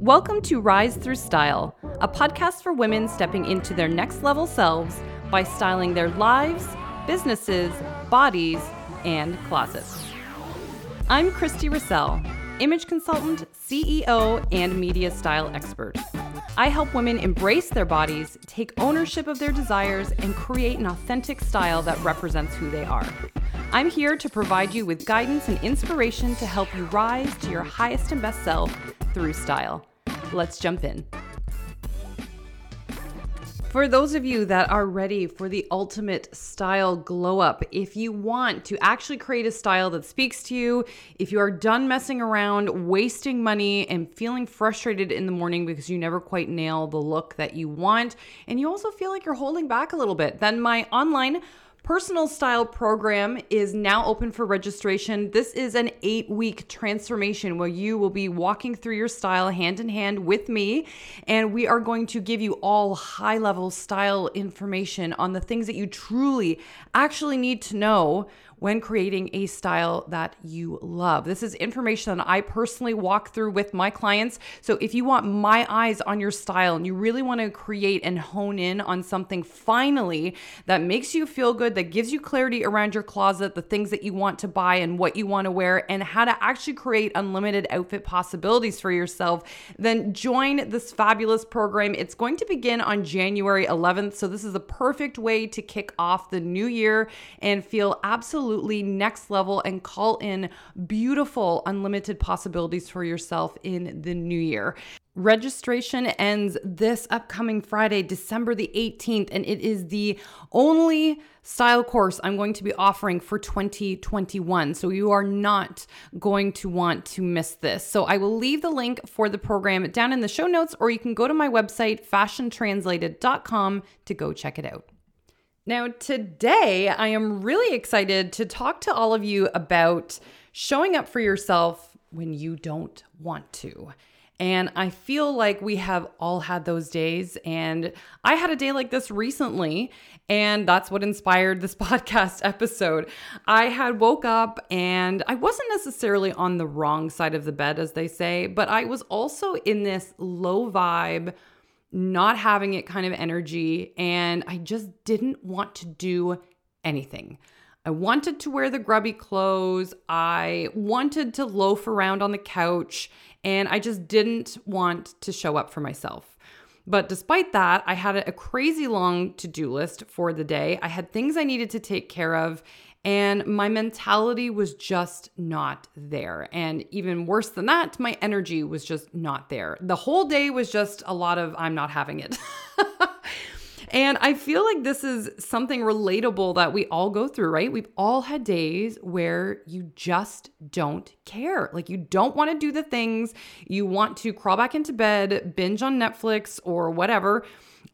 Welcome to Rise Through Style, a podcast for women stepping into their next level selves by styling their lives, businesses, bodies, and closets. I'm Christy Russell, image consultant, CEO, and media style expert. I help women embrace their bodies, take ownership of their desires, and create an authentic style that represents who they are. I'm here to provide you with guidance and inspiration to help you rise to your highest and best self through style. Let's jump in. For those of you that are ready for the ultimate style glow up, if you want to actually create a style that speaks to you, if you are done messing around, wasting money, and feeling frustrated in the morning because you never quite nail the look that you want, and you also feel like you're holding back a little bit, then my online Personal Style program is now open for registration. This is an eight week transformation where you will be walking through your style hand in hand with me. And we are going to give you all high level style information on the things that you truly actually need to know when creating a style that you love. This is information that I personally walk through with my clients. So if you want my eyes on your style and you really want to create and hone in on something finally that makes you feel good, that gives you clarity around your closet, the things that you want to buy and what you want to wear, and how to actually create unlimited outfit possibilities for yourself, then join this fabulous program. It's going to begin on January 11th. So this is a perfect way to kick off the new year and feel absolutely absolutely next level and call in beautiful, unlimited possibilities for yourself in the new year. Registration ends this upcoming Friday, December the 18th, and it is the only style course I'm going to be offering for 2021. So you are not going to want to miss this. So I will leave the link for the program down in the show notes, or you can go to my website, fashiontranslated.com, to go check it out. Now, today I am really excited to talk to all of you about showing up for yourself when you don't want to. And I feel like we have all had those days. And I had a day like this recently. And that's what inspired this podcast episode. I had woke up and I wasn't necessarily on the wrong side of the bed, as they say, but I was also in this low vibe not having it kind of energy, and I just didn't want to do anything. I wanted to wear the grubby clothes. I wanted to loaf around on the couch, and I just didn't want to show up for myself. But despite that, I had a crazy long to do list for the day. I had things I needed to take care of, and my mentality was just not there. And even worse than that, my energy was just not there. The whole day was just a lot of, I'm not having it. And I feel like this is something relatable that we all go through, right? We've all had days where you just don't care. Like you don't want to do the things, you want to crawl back into bed, binge on Netflix or whatever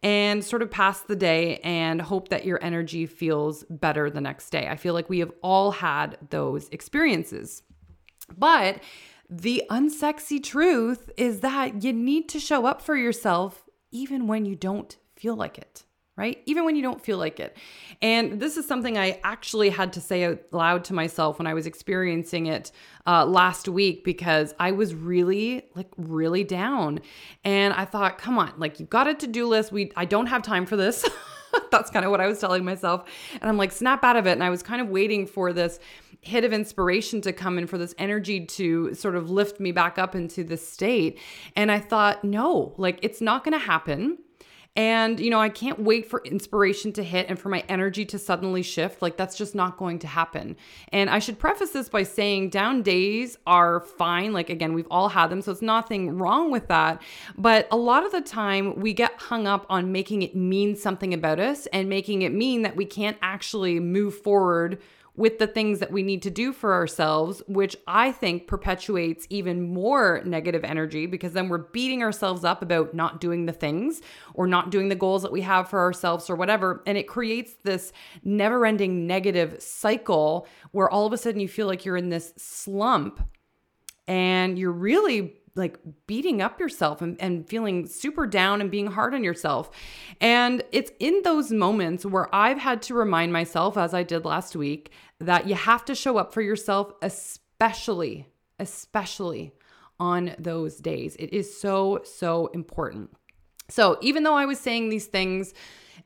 and sort of pass the day and hope that your energy feels better the next day. I feel like we have all had those experiences. But the unsexy truth is that you need to show up for yourself even when you don't feel like it right? Even when you don't feel like it. And this is something I actually had to say out loud to myself when I was experiencing it uh, last week because I was really, like, really down. And I thought, come on, like, you've got a to do list. We, I don't have time for this. That's kind of what I was telling myself. And I'm like, snap out of it. And I was kind of waiting for this hit of inspiration to come and for this energy to sort of lift me back up into this state. And I thought, no, like, it's not going to happen and, you know, I can't wait for inspiration to hit and for my energy to suddenly shift. Like, that's just not going to happen. And I should preface this by saying down days are fine. Like, again, we've all had them. So it's nothing wrong with that. But a lot of the time, we get hung up on making it mean something about us and making it mean that we can't actually move forward with the things that we need to do for ourselves, which I think perpetuates even more negative energy because then we're beating ourselves up about not doing the things or not doing the goals that we have for ourselves or whatever. And it creates this never ending negative cycle where all of a sudden you feel like you're in this slump and you're really like beating up yourself and, and feeling super down and being hard on yourself. And it's in those moments where I've had to remind myself, as I did last week, that you have to show up for yourself, especially, especially on those days. It is so, so important. So, even though I was saying these things,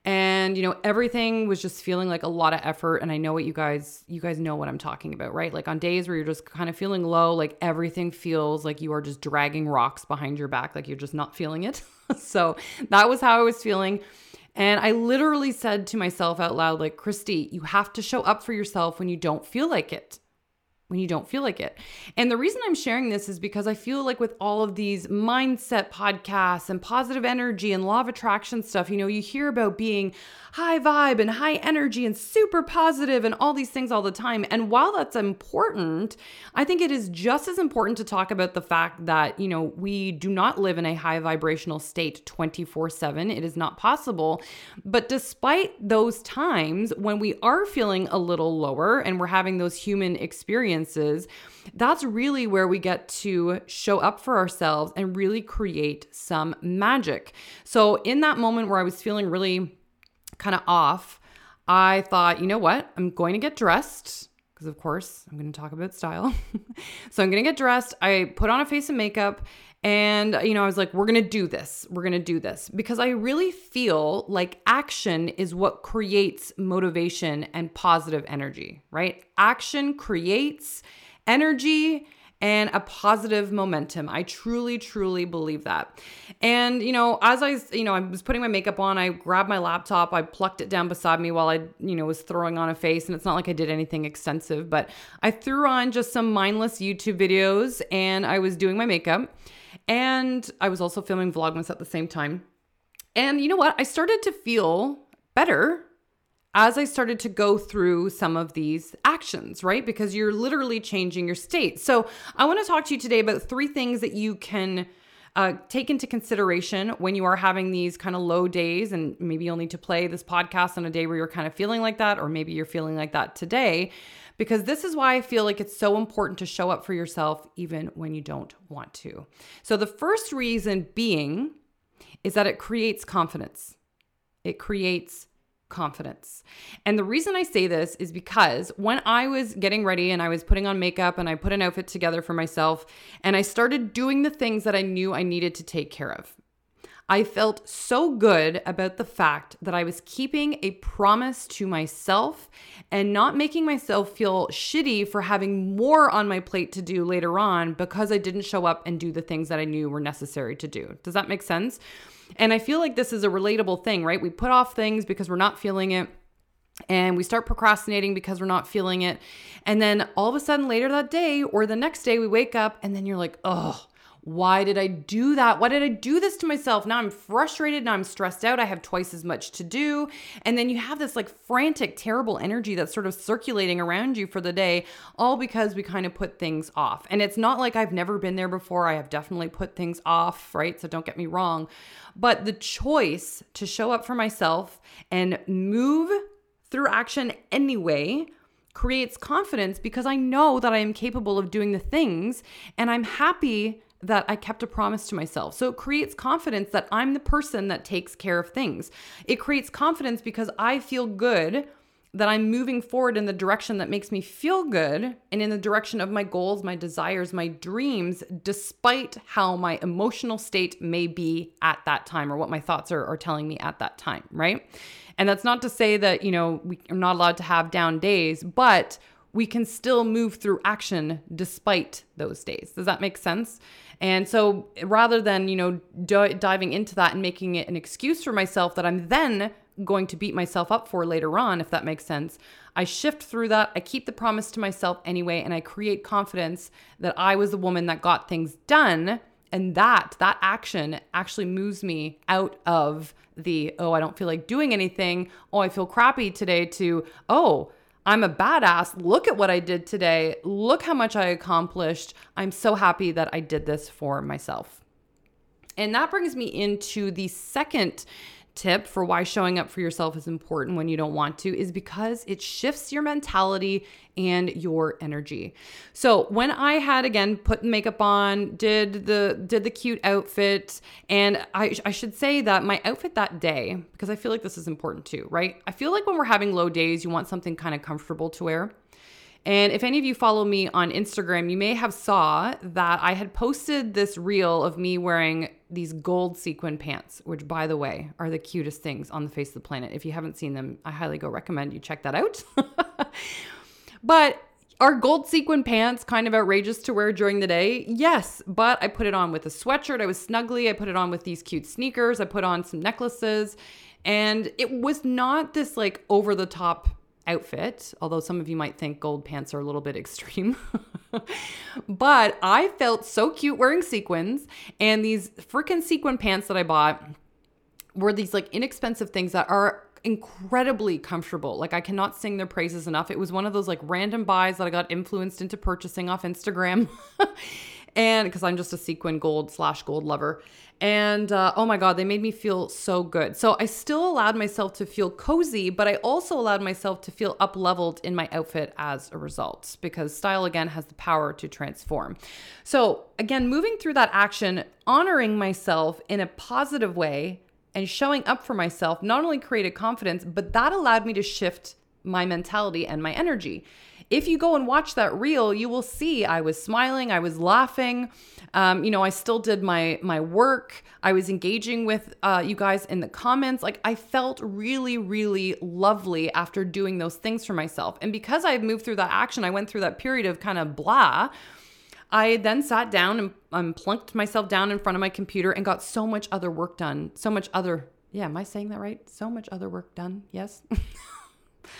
and you know everything was just feeling like a lot of effort. And i know what you guys you guys know what i'm talking about right? Like on days where you're just kind of feeling low like everything feels like you are just dragging rocks behind your back like you're just not feeling it. So that was how i was feeling. And I literally said to myself out loud, like, Christy, you have to show up for yourself when you don't feel like it when you don't feel like it. And the reason I'm sharing this is because I feel like with all of these mindset podcasts and positive energy and law of attraction stuff, you know, you hear about being high vibe and high energy and super positive and all these things all the time. And while that's important, I think it is just as important to talk about the fact that, you know, we do not live in a high vibrational state 24 7. It is not possible. But despite those times when we are feeling a little lower and we're having those human experiences, experiences, that's really where we get to show up for ourselves and really create some magic. So, in that moment where I was feeling really kind of off, I thought, you know what? I'm going to get dressed because, of course, I'm going to talk about style. so, I'm going to get dressed. I put on a face of makeup and, you know, I was like, we're going to do this. We're going to do this because I really feel like action is what creates motivation and positive energy, right? Action creates energy and a positive momentum. I truly, truly believe that. And, you know, as I, you know, I was putting my makeup on, I grabbed my laptop, I plucked it down beside me while I, you know, was throwing on a face. And it's not like I did anything extensive, but I threw on just some mindless YouTube videos and I was doing my makeup. And I was also filming Vlogmas at the same time. And you know what? I started to feel better as I started to go through some of these actions, right? Because you're literally changing your state. So I want to talk to you today about three things that you can. Uh, take into consideration when you are having these kind of low days, and maybe you'll need to play this podcast on a day where you're kind of feeling like that, or maybe you're feeling like that today because this is why I feel like it's so important to show up for yourself even when you don't want to. So, the first reason being is that it creates confidence. It creates confidence. And the reason I say this is because when I was getting ready and I was putting on makeup and I put an outfit together for myself and I started doing the things that I knew I needed to take care of. I felt so good about the fact that I was keeping a promise to myself and not making myself feel shitty for having more on my plate to do later on because I didn't show up and do the things that I knew were necessary to do. Does that make sense? And I feel like this is a relatable thing, right? We put off things because we're not feeling it and we start procrastinating because we're not feeling it. And then all of a sudden later that day or the next day we wake up and then you're like, "Oh, why did I do that? Why did I do this to myself? Now I'm frustrated. Now I'm stressed out. I have twice as much to do. And then you have this like frantic, terrible energy that's sort of circulating around you for the day, all because we kind of put things off. And it's not like I've never been there before. I have definitely put things off, right? So don't get me wrong. But the choice to show up for myself and move through action anyway creates confidence because I know that I am capable of doing the things and I'm happy that I kept a promise to myself. So it creates confidence that I'm the person that takes care of things. It creates confidence because I feel good that I'm moving forward in the direction that makes me feel good and in the direction of my goals, my desires, my dreams, despite how my emotional state may be at that time or what my thoughts are, are telling me at that time, right? And that's not to say that, you know, we are not allowed to have down days, but we can still move through action despite those days. Does that make sense? And so rather than, you know, d- diving into that and making it an excuse for myself that I'm then going to beat myself up for later on, if that makes sense, I shift through that. I keep the promise to myself anyway, and I create confidence that I was the woman that got things done. And that, that action actually moves me out of the, oh, I don't feel like doing anything. Oh, I feel crappy today to, oh, I'm a badass. Look at what I did today. Look how much I accomplished. I'm so happy that I did this for myself. And that brings me into the second tip for why showing up for yourself is important when you don't want to is because it shifts your mentality and your energy. So, when I had again put makeup on, did the did the cute outfit, and I I should say that my outfit that day because I feel like this is important too, right? I feel like when we're having low days, you want something kind of comfortable to wear. And if any of you follow me on Instagram, you may have saw that I had posted this reel of me wearing these gold sequin pants, which by the way, are the cutest things on the face of the planet. If you haven't seen them, I highly go recommend you check that out. but are gold sequin pants kind of outrageous to wear during the day? Yes, but I put it on with a sweatshirt. I was snuggly. I put it on with these cute sneakers. I put on some necklaces. And it was not this like over the top outfit, although some of you might think gold pants are a little bit extreme. but I felt so cute wearing sequins, and these freaking sequin pants that I bought were these like inexpensive things that are incredibly comfortable. Like I cannot sing their praises enough. It was one of those like random buys that I got influenced into purchasing off Instagram. and because I'm just a sequin gold slash gold lover. And uh, oh my God, they made me feel so good. So I still allowed myself to feel cozy, but I also allowed myself to feel up leveled in my outfit as a result because style again has the power to transform. So again, moving through that action, honoring myself in a positive way and showing up for myself not only created confidence, but that allowed me to shift my mentality and my energy. If you go and watch that reel, you will see I was smiling, I was laughing. Um, you know, I still did my my work. I was engaging with uh, you guys in the comments. Like I felt really, really lovely after doing those things for myself. And because I moved through that action, I went through that period of kind of blah. I then sat down and um, plunked myself down in front of my computer and got so much other work done. So much other, yeah, am I saying that right? So much other work done. Yes.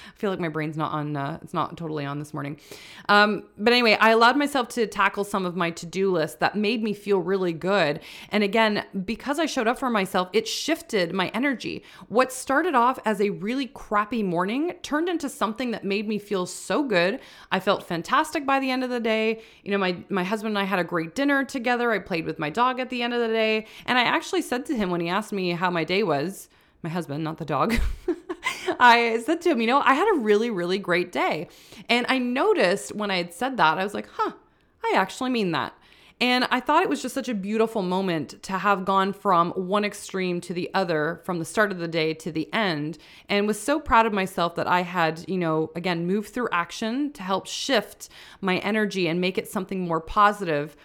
I feel like my brain's not on, uh, it's not totally on this morning. Um, but anyway, I allowed myself to tackle some of my to do list that made me feel really good. And again, because I showed up for myself, it shifted my energy. What started off as a really crappy morning turned into something that made me feel so good. I felt fantastic by the end of the day. You know, my, my husband and I had a great dinner together. I played with my dog at the end of the day. And I actually said to him when he asked me how my day was, my husband, not the dog. I said to him, you know, I had a really, really great day. And I noticed when I had said that, I was like, huh, I actually mean that. And I thought it was just such a beautiful moment to have gone from one extreme to the other from the start of the day to the end. And was so proud of myself that I had, you know, again, moved through action to help shift my energy and make it something more positive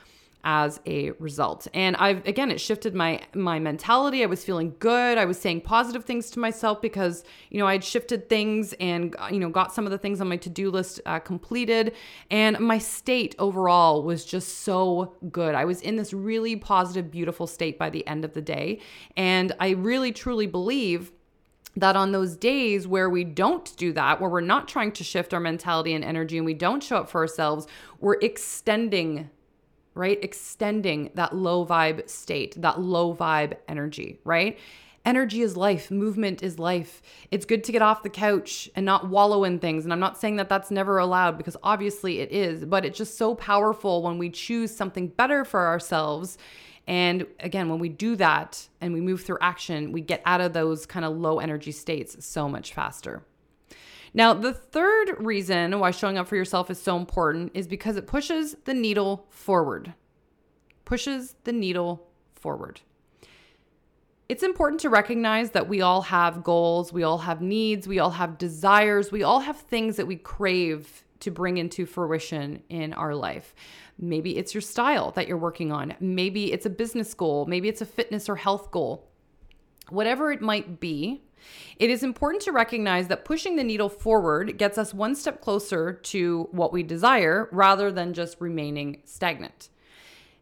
as a result. And I've again it shifted my my mentality. I was feeling good. I was saying positive things to myself because you know I had shifted things and you know got some of the things on my to-do list uh, completed and my state overall was just so good. I was in this really positive beautiful state by the end of the day and I really truly believe that on those days where we don't do that, where we're not trying to shift our mentality and energy and we don't show up for ourselves, we're extending right? Extending that low vibe state, that low vibe energy, right? Energy is life, movement is life. It's good to get off the couch and not wallow in things. And I'm not saying that that's never allowed because obviously it is, but it's just so powerful when we choose something better for ourselves. And again, when we do that and we move through action, we get out of those kind of low energy states so much faster. Now, the third reason why showing up for yourself is so important is because it pushes the needle forward. Pushes the needle forward. It's important to recognize that we all have goals, we all have needs, we all have desires, we all have things that we crave to bring into fruition in our life. Maybe it's your style that you're working on. Maybe it's a business goal. Maybe it's a fitness or health goal. Whatever it might be, it is important to recognize that pushing the needle forward gets us one step closer to what we desire rather than just remaining stagnant.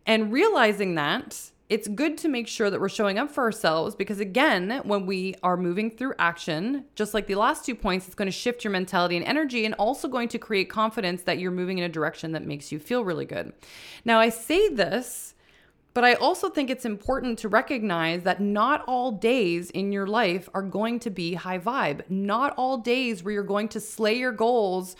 And realizing that, it's good to make sure that we're showing up for ourselves because, again, when we are moving through action, just like the last two points, it's going to shift your mentality and energy and also going to create confidence that you're moving in a direction that makes you feel really good. Now, I say this but I also think it's important to recognize that not all days in your life are going to be high vibe. Not all days where you're going to slay your goals,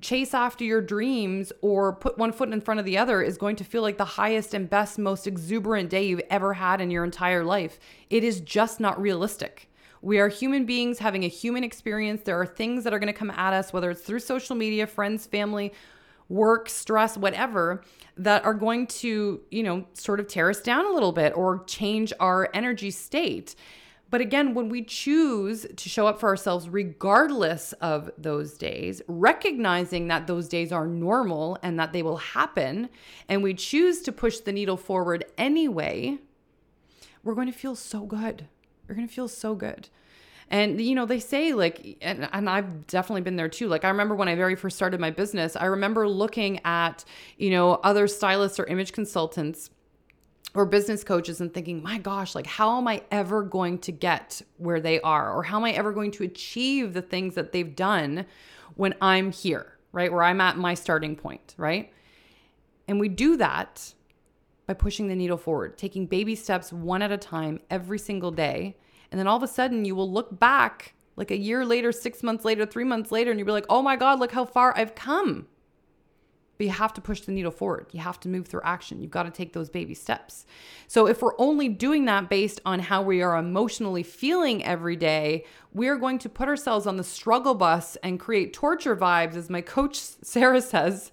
chase after your dreams, or put one foot in front of the other is going to feel like the highest and best, most exuberant day you've ever had in your entire life. It is just not realistic. We are human beings having a human experience. There are things that are going to come at us, whether it's through social media, friends, family, work, stress, whatever, that are going to, you know, sort of tear us down a little bit or change our energy state. But again, when we choose to show up for ourselves regardless of those days, recognizing that those days are normal and that they will happen, and we choose to push the needle forward anyway, we're going to feel so good. We're going to feel so good. And you know, they say like and, and I've definitely been there too. Like I remember when I very first started my business, I remember looking at, you know, other stylists or image consultants or business coaches and thinking, my gosh, like, how am I ever going to get where they are? Or how am I ever going to achieve the things that they've done when I'm here, right? Where I'm at my starting point, right? And we do that by pushing the needle forward, taking baby steps one at a time every single day. And then all of a sudden, you will look back like a year later, six months later, three months later, and you'll be like, oh my God, look how far I've come. But you have to push the needle forward. You have to move through action. You've got to take those baby steps. So, if we're only doing that based on how we are emotionally feeling every day, we're going to put ourselves on the struggle bus and create torture vibes, as my coach Sarah says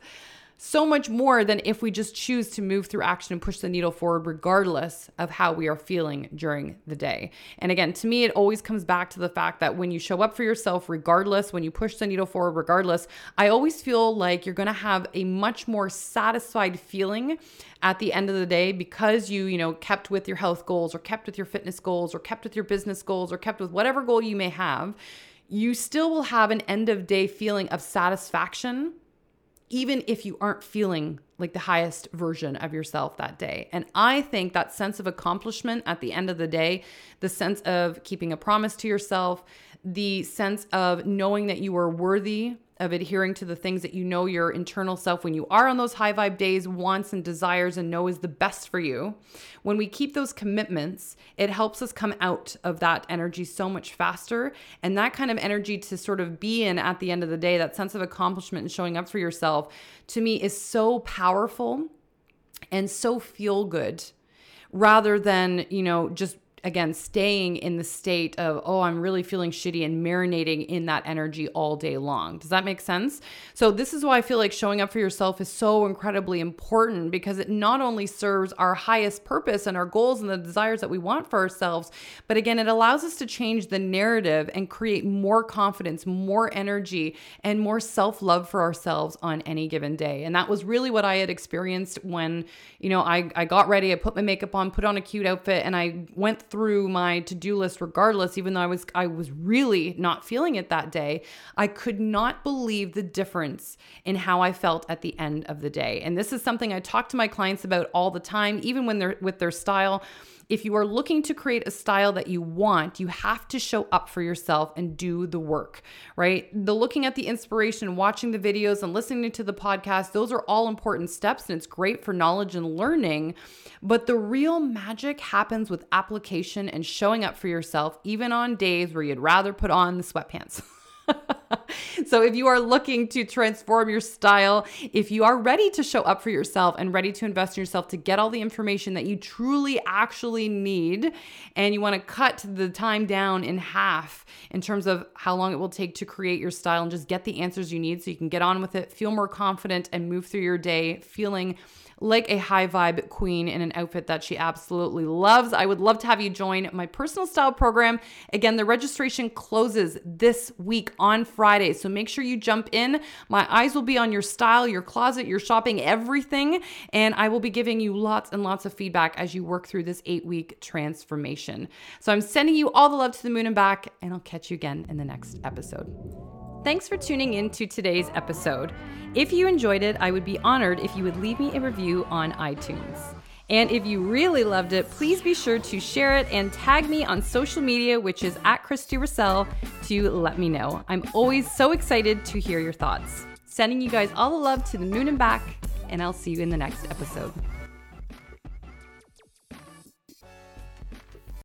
so much more than if we just choose to move through action and push the needle forward, regardless of how we are feeling during the day. And again, to me, it always comes back to the fact that when you show up for yourself, regardless, when you push the needle forward, regardless, I always feel like you're to have a much more satisfied feeling at the end of the day because you, you know, kept with your health goals or kept with your fitness goals or kept with your business goals or kept with whatever goal you may have. You still will have an end of day feeling of satisfaction even if you aren't feeling like the highest version of yourself that day. And I think that sense of accomplishment at the end of the day, the sense of keeping a promise to yourself, the sense of knowing that you are worthy of adhering to the things that you know your internal self when you are on those high vibe days wants and desires and know is the best for you. When we keep those commitments it helps us come out of that energy so much faster. And that kind of energy to sort of be in at the end of the day that sense of accomplishment and showing up for yourself to me is so powerful and so feel good rather than you know just again staying in the state of oh i'm really feeling shitty and marinating in that energy all day long. Does that make sense? So this is why i feel like showing up for yourself is so incredibly important because it not only serves our highest purpose and our goals and the desires that we want for ourselves but again it allows us to change the narrative and create more confidence more energy and more self-love for ourselves on any given day. And that was really what i had experienced when you know i, I got ready i put my makeup on put on a cute outfit and i went through my to-do list regardless even though I was I was really not feeling it that day I could not believe the difference in how I felt at the end of the day. And this is something I talk to my clients about all the time even when they're with their style if you are looking to create a style that you want, you have to show up for yourself and do the work, right? The looking at the inspiration, watching the videos, and listening to the podcast, those are all important steps and it's great for knowledge and learning. But the real magic happens with application and showing up for yourself, even on days where you'd rather put on the sweatpants. so, if you are looking to transform your style, if you are ready to show up for yourself and ready to invest in yourself to get all the information that you truly actually need, and you want to cut the time down in half in terms of how long it will take to create your style and just get the answers you need so you can get on with it, feel more confident, and move through your day feeling like a high vibe queen in an outfit that she absolutely loves. I would love to have you join my personal style program. Again, the registration closes this week on Friday. So make sure you jump in. My eyes will be on your style, your closet, your shopping, everything. And I will be giving you lots and lots of feedback as you work through this eight week transformation. So I'm sending you all the love to the moon and back, and I'll catch you again in the next episode. Thanks for tuning in to today's episode. If you enjoyed it, I would be honored if you would leave me a review on iTunes. And if you really loved it, please be sure to share it and tag me on social media, which is at Christy Russell, to let me know. I'm always so excited to hear your thoughts. Sending you guys all the love to the moon and back, and I'll see you in the next episode.